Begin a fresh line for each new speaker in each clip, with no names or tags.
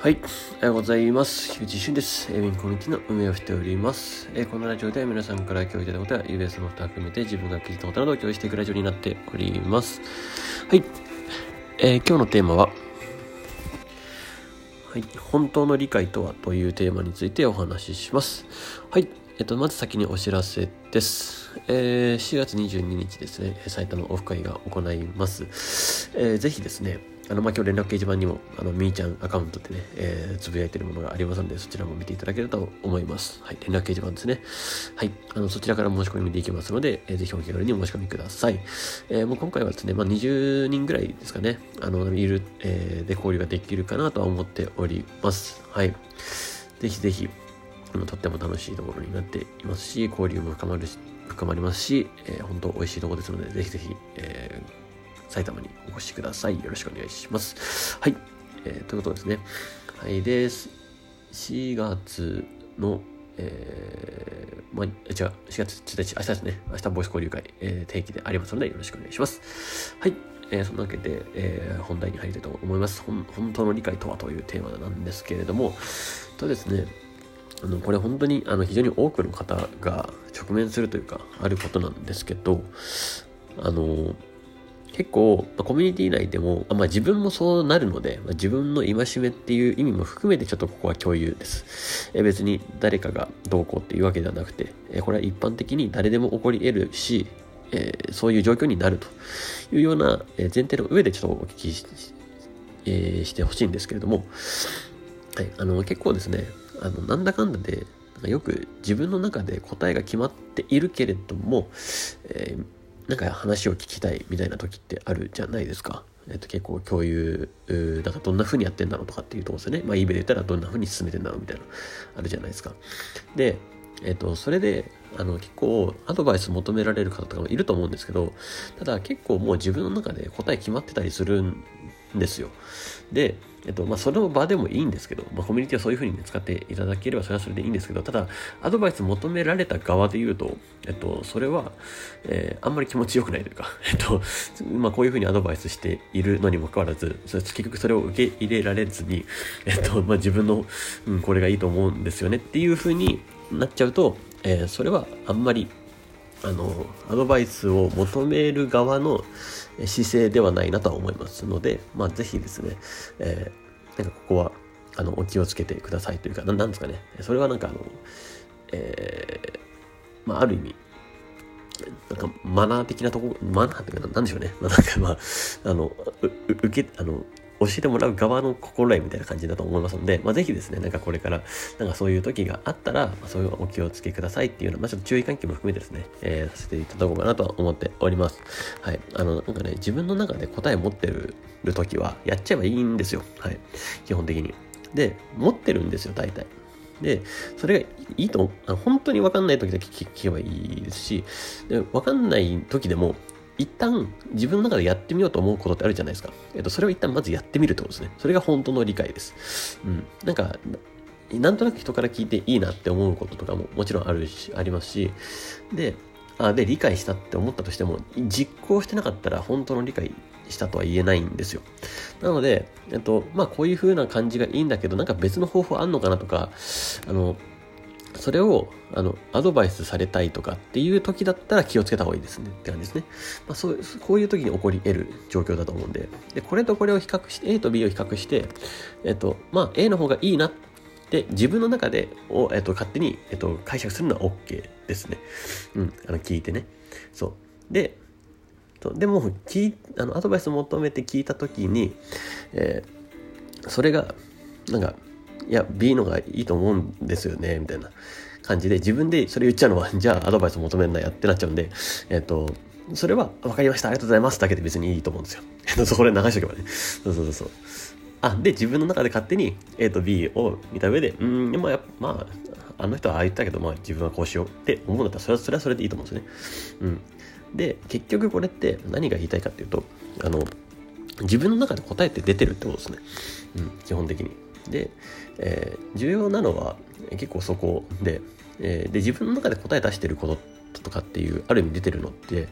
はい、おはようございます。樋口俊です。エビンコミュニティの運営をしております。えーこのラジオでは皆さんから共有いただいたことや、UBS の蓋を含めて自分が気づいたことなどを共有していくラジオになっております。はい、えー今日のテーマは、はい、本当の理解とはというテーマについてお話しします。はい、えっと、まず先にお知らせです。えー4月22日ですね、埼玉オフ会が行います。えーぜひですね、あの、まあ、今日連絡掲示板にも、あの、みーちゃんアカウントでね、えーつぶやいてるものがありますので、そちらも見ていただけると思います。はい、連絡掲示板ですね。はい、あの、そちらから申し込みできますので、えーぜひお気軽にお申し込みください。えーもう今回はですね、まあ、20人ぐらいですかね、あの、いる、えーで交流ができるかなとは思っております。はい。ぜひぜひ、あのとっても楽しいところになっていますし、交流も深まるし、深まりますし、えー本当美味しいところですので、ぜひぜひ、えー埼玉にお越しください。よろしくお願いします。はい。えーということですね。はい。です。4月の、えー、まあ、違う、4月1日、明日ですね。明日ボイス交流会、えー定期でありますので、よろしくお願いします。はい。えーそんなわけで、えー本題に入りたいと思います。ほん本当の理解とはというテーマなんですけれども、とですね、あのこれ本当にあの非常に多くの方が直面するというかあることなんですけどあの結構、まあコミュニティ内でも、まあ、自分もそうなるので、まあ、自分の戒めっていう意味も含めてちょっとここは共有です。え別に誰かがどうこうっていうわけではなくて、えこれは一般的に誰でも起こり得るし、えーそういう状況になるというような前提の上でちょっとお聞きし,、えーしてほしいんですけれども、はい、あの結構ですねあのなんだかんだでよく自分の中で答えが決まっているけれども、えーなんか話を聞きたいみたいな時ってあるじゃないですか。えっと、結構共有、うーなんかどんな風にやってんだろうとかっていうとこですよね。まあ eBay で言ったらどんな風に進めてんだろうみたいな、あるじゃないですか。で、えっと、それで、あの、結構アドバイス求められる方とかもいると思うんですけど、ただ結構もう自分の中で答え決まってたりするんですよ。で、えっと、まあ、その場でもいいんですけど、まあ、コミュニティはそういうふうに、ね、使っていただければそれはそれでいいんですけど、ただ、アドバイス求められた側で言うと、えっと、それは、えーあんまり気持ちよくないというか、えっと、まあ、こういうふうにアドバイスしているのにもかかわらず、それ結局それを受け入れられずに、えっと、まあ、自分の、うん、これがいいと思うんですよねっていうふうになっちゃうと、えーそれはあんまりあの、アドバイスを求める側の姿勢ではないなとは思いますので、まあ、ぜひですね、えーなんかここは、あの、お気をつけてくださいというか、なんですかね。それはなんかあの、えーまあ、ある意味、なんかマナー的なところ、マナーっていうか、なんでしょうね。まあ、なんかまあ、あの、うう受け、あの、教えてもらう側の心得みたいな感じだと思いますので、まあ、ぜひですね、なんかこれから、なんかそういう時があったら、まあ、そういうお気をつけくださいっていうような、まあ、ちょっと注意喚起も含めてですね、えーさせていただこうかなと思っております。はい。あの、なんかね、自分の中で答え持ってる時は、やっちゃえばいいんですよ。はい。基本的に。で、持ってるんですよ、大体。で、それがいいと、本当に分かんない時だけ聞けばいいですし、で分かんない時でも、一旦自分の中でやってみようと思うことってあるじゃないですか。えっと、それを一旦まずやってみるってことですね。それが本当の理解です。うん。なんか、なんとなく人から聞いていいなって思うこととかももちろんあるし、ありますし、で、あで、理解したって思ったとしても、実行してなかったら本当の理解したとは言えないんですよ。なので、えっと、まあ、こういう風な感じがいいんだけど、なんか別の方法あんのかなとか、あの、それを、あの、アドバイスされたいとかっていう時だったら気をつけた方がいいですねって感じですね。まあ、そう、こういう時に起こり得る状況だと思うんで、で、これとこれを比較して、A と B を比較して、えっと、まあ、A の方がいいなって自分の中で、を、えっと、勝手に、えっと、解釈するのは OK ですね。うん、あの、聞いてね。そう。で、そうでも聞あのアドバイスを求めて聞いた時に、えーそれがなんかいや B のがいいと思うんですよねみたいな感じで自分でそれ言っちゃうのは じゃあアドバイス求めんなやってなっちゃうんでえっ、とそれは分かりましたありがとうございますだけで別にいいと思うんですよ。えっとそれ流しとけばね。そうそうそうそう。あで自分の中で勝手に A と B を見た上でうんでもやっぱまああの人はああ言ったけど、まあ、自分はこうしようって思うんだったらそれはそれはそれでいいと思うんですよね。うん、で結局これって何が言いたいかっていうとあの自分の中で答えって出てるってことですね、うん、基本的に。で、えー重要なのは結構そこで,、えーで自分の中で答え出してることとかっていうある意味出てるのって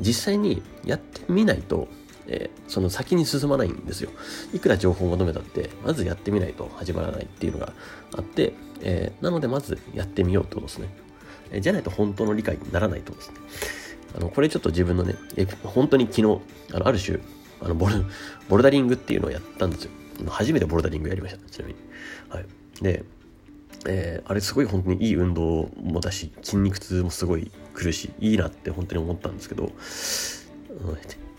実際にやってみないとえー、その先に進まないんですよ。いくら情報を求めたって、まずやってみないと始まらないっていうのがあって、えー、なのでまずやってみようってことですね。えー、じゃないと本当の理解にならないってことですね。あの、これちょっと自分のね、え本当に昨日、あの、ある種、あのボル、ボルダリングっていうのをやったんですよ。初めてボルダリングやりました、ちなみに。はい。で、えー、あれすごい本当にいい運動もだし、筋肉痛もすごい来るし、いいなって本当に思ったんですけど、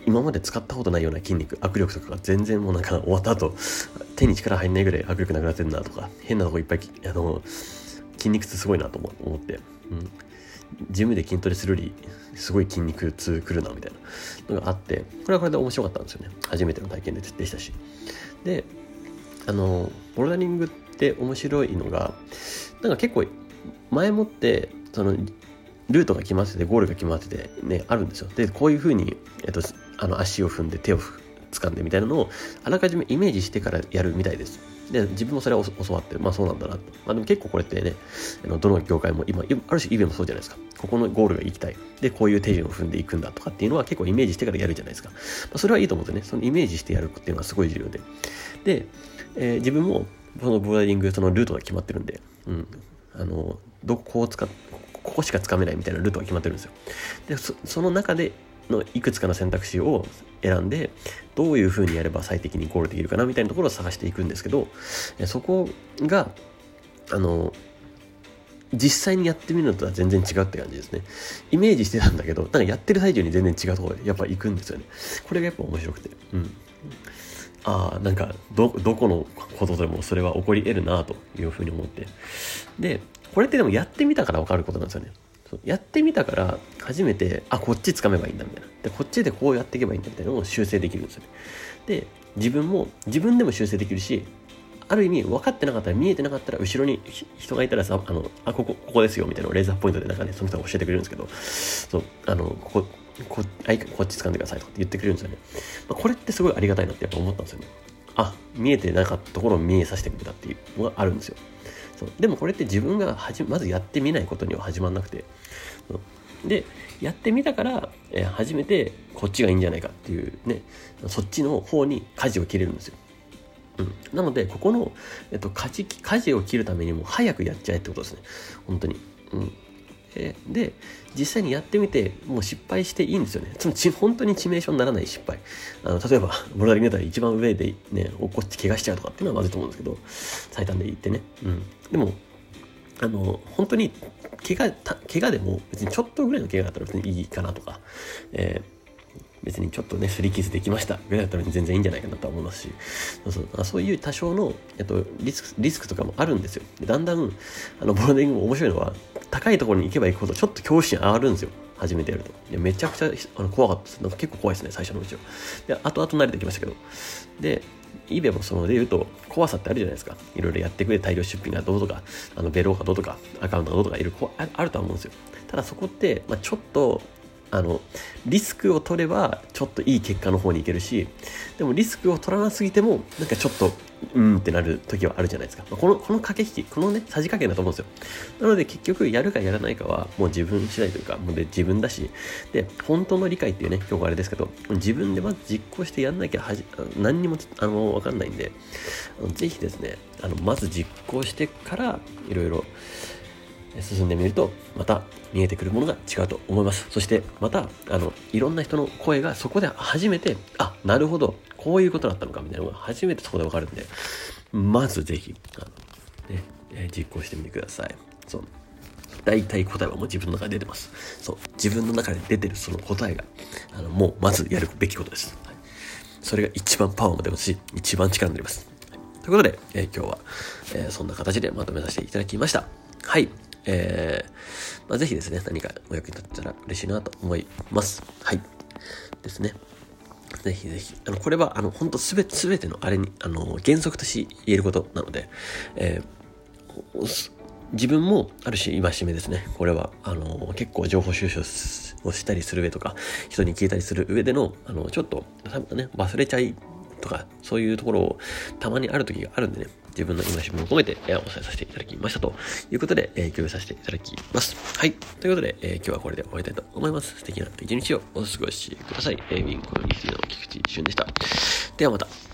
今まで使ったことないような筋肉、握力とかが全然もうなんか終わった後、手に力入んないぐらい握力なくなってんなとか、変なとこいっぱい、あの、筋肉痛すごいなと思って、うん。ジムで筋トレするより、すごい筋肉痛くるなみたいなのがあって、これはこれで面白かったんですよね。初めての体験ででしたし。で、あの、ボルダリングって面白いのが、なんか結構、前もって、その、ルートが決まってて、ゴールが決まってて、ね、あるんですよ。で、こういうふうに、えっと、あの、足を踏んで手を掴んでみたいなのを、あらかじめイメージしてからやるみたいです。で、自分もそれを教わって、まあそうなんだな。まあでも結構これってね、どの業界も今、ある種イベもそうじゃないですか。ここのゴールが行きたい。で、こういう手順を踏んでいくんだとかっていうのは結構イメージしてからやるじゃないですか。まあ、それはいいと思ってね、そのイメージしてやるっていうのはすごい重要で。で、えー、自分もそのボーダリング、そのルートが決まってるんで、うん。あの、どこを使っここしかつかめないみたいなルートが決まってるんですよ。で、その中でのいくつかの選択肢を選んで、どういう風にやれば最適にゴールできるかなみたいなところを探していくんですけど、そこが、あの、実際にやってみるのとは全然違うって感じですね。イメージしてたんだけど、なんかやってる最中に全然違うところでやっぱ行くんですよね。これがやっぱ面白くて。うん。ああ、なんか、ど、どこのことでもそれは起こり得るなというふうに思って。で、これってでもやってみたから分かることなんですよね。やってみたから初めて、あ、こっち掴めばいいんだみたいな。で、こっちでこうやっていけばいいんだみたいなのを修正できるんですよね。で、自分も、自分でも修正できるし、ある意味分かってなかったら見えてなかったら後ろに人がいたらさ、あの、あ、ここ、ここですよみたいなレーザーポイントでなんかね、その人が教えてくれるんですけど、そう、あの、ここ、こあいこっち掴んでくださいとかって言ってくれるんですよね。まあ、これってすごいありがたいなってやっぱ思ったんですよね。あ、見えてなかったところを見えさせてくれたっていうのがあるんですよ。そう。でもこれって自分がはじまずやってみないことには始まんなくて。でやってみたから、えー、初めてこっちがいいんじゃないかっていうねそっちの方に舵を切れるんですよ、うん、なのでここの、えっと、舵舵を切るためにも早くやっちゃえってことですね。本当に、うん、えー、で実際にやってみてもう失敗していいんですよね。つまり本当に致命傷にならない失敗。あの例えばボルダリングだったら一番上でね落っこち怪我しちゃうとかっていうのはまずいと思うんですけど最短で言ってね、うん、でもあの本当に怪我怪我でも別にちょっとぐらいの怪我だったら別にいいかなとか、えー別にちょっとね、すり傷できましたぐらいだったら全然いいんじゃないかなと思いますし、そうそうそういう多少の、えっと、リスクリスクとかもあるんですよ。だんだん、あの、ボルダリングも面白いのは、高いところに行けば行くほどちょっと恐怖心上がるんですよ。初めてやると。いやめちゃくちゃあの怖かったです。なんか結構怖いですね、最初のうちは。で、後々慣れてきましたけど。で、イベもそので言うと怖さってあるじゃないですか。いろいろやってくれ大量出品がどうとか、あのベローがどうとか、アカウントがどうとかいろいろあると思うんですよ。ただそこって、まあ、ちょっとあの、リスクを取れば、ちょっといい結果の方に行けるし、でもリスクを取らなすぎても、なんかちょっと、うんってなる時はあるじゃないですか。この、この駆け引き、このね、さじ加減だと思うんですよ。なので結局、やるかやらないかは、もう自分次第というか、もうで自分だし、で、本当の理解っていうね、今日はあれですけど、自分でまず実行してやんなきゃはじ、何にも、あの、わかんないんで、ぜひですね、あの、まず実行してから、いろいろ、進んでみるとまた見えてくるものが違うと思います。そしてまたあのいろんな人の声がそこで初めてあなるほどこういうことだったのかみたいなのが初めてそこでわかるんでまずぜひあの、ねえ実行してみてください。そう。大体答えはもう自分の中で出てます。そう。自分の中で出てるその答えがあのもうまずやるべきことです、はい、それが一番パワーも出ますし一番力になります、ということで、えー、今日は、えー、そんな形でまとめさせていただきました。はい。えー、まあ、ぜひですね、何かお役に立ったら嬉しいなと思います。はい。ですね。ぜひぜひ。あの、これは、あの、本当すべて、すべてのあれに、あの、原則として言えることなので、えー、自分もある種戒めですね。これは、あの、結構情報収集をしたりする上とか、人に聞いたりする上での、あの、ちょっと、多分ね、忘れちゃいとか、そういうところをたまにある時があるんでね、自分の今し分を込めて、えお伝えさせていただきましたということで、え共有させていただきます。はい。ということで、え今日はこれで終わりたいと思います。素敵な一日をお過ごしください。えウィンコミュニティの菊池俊でした。ではまた。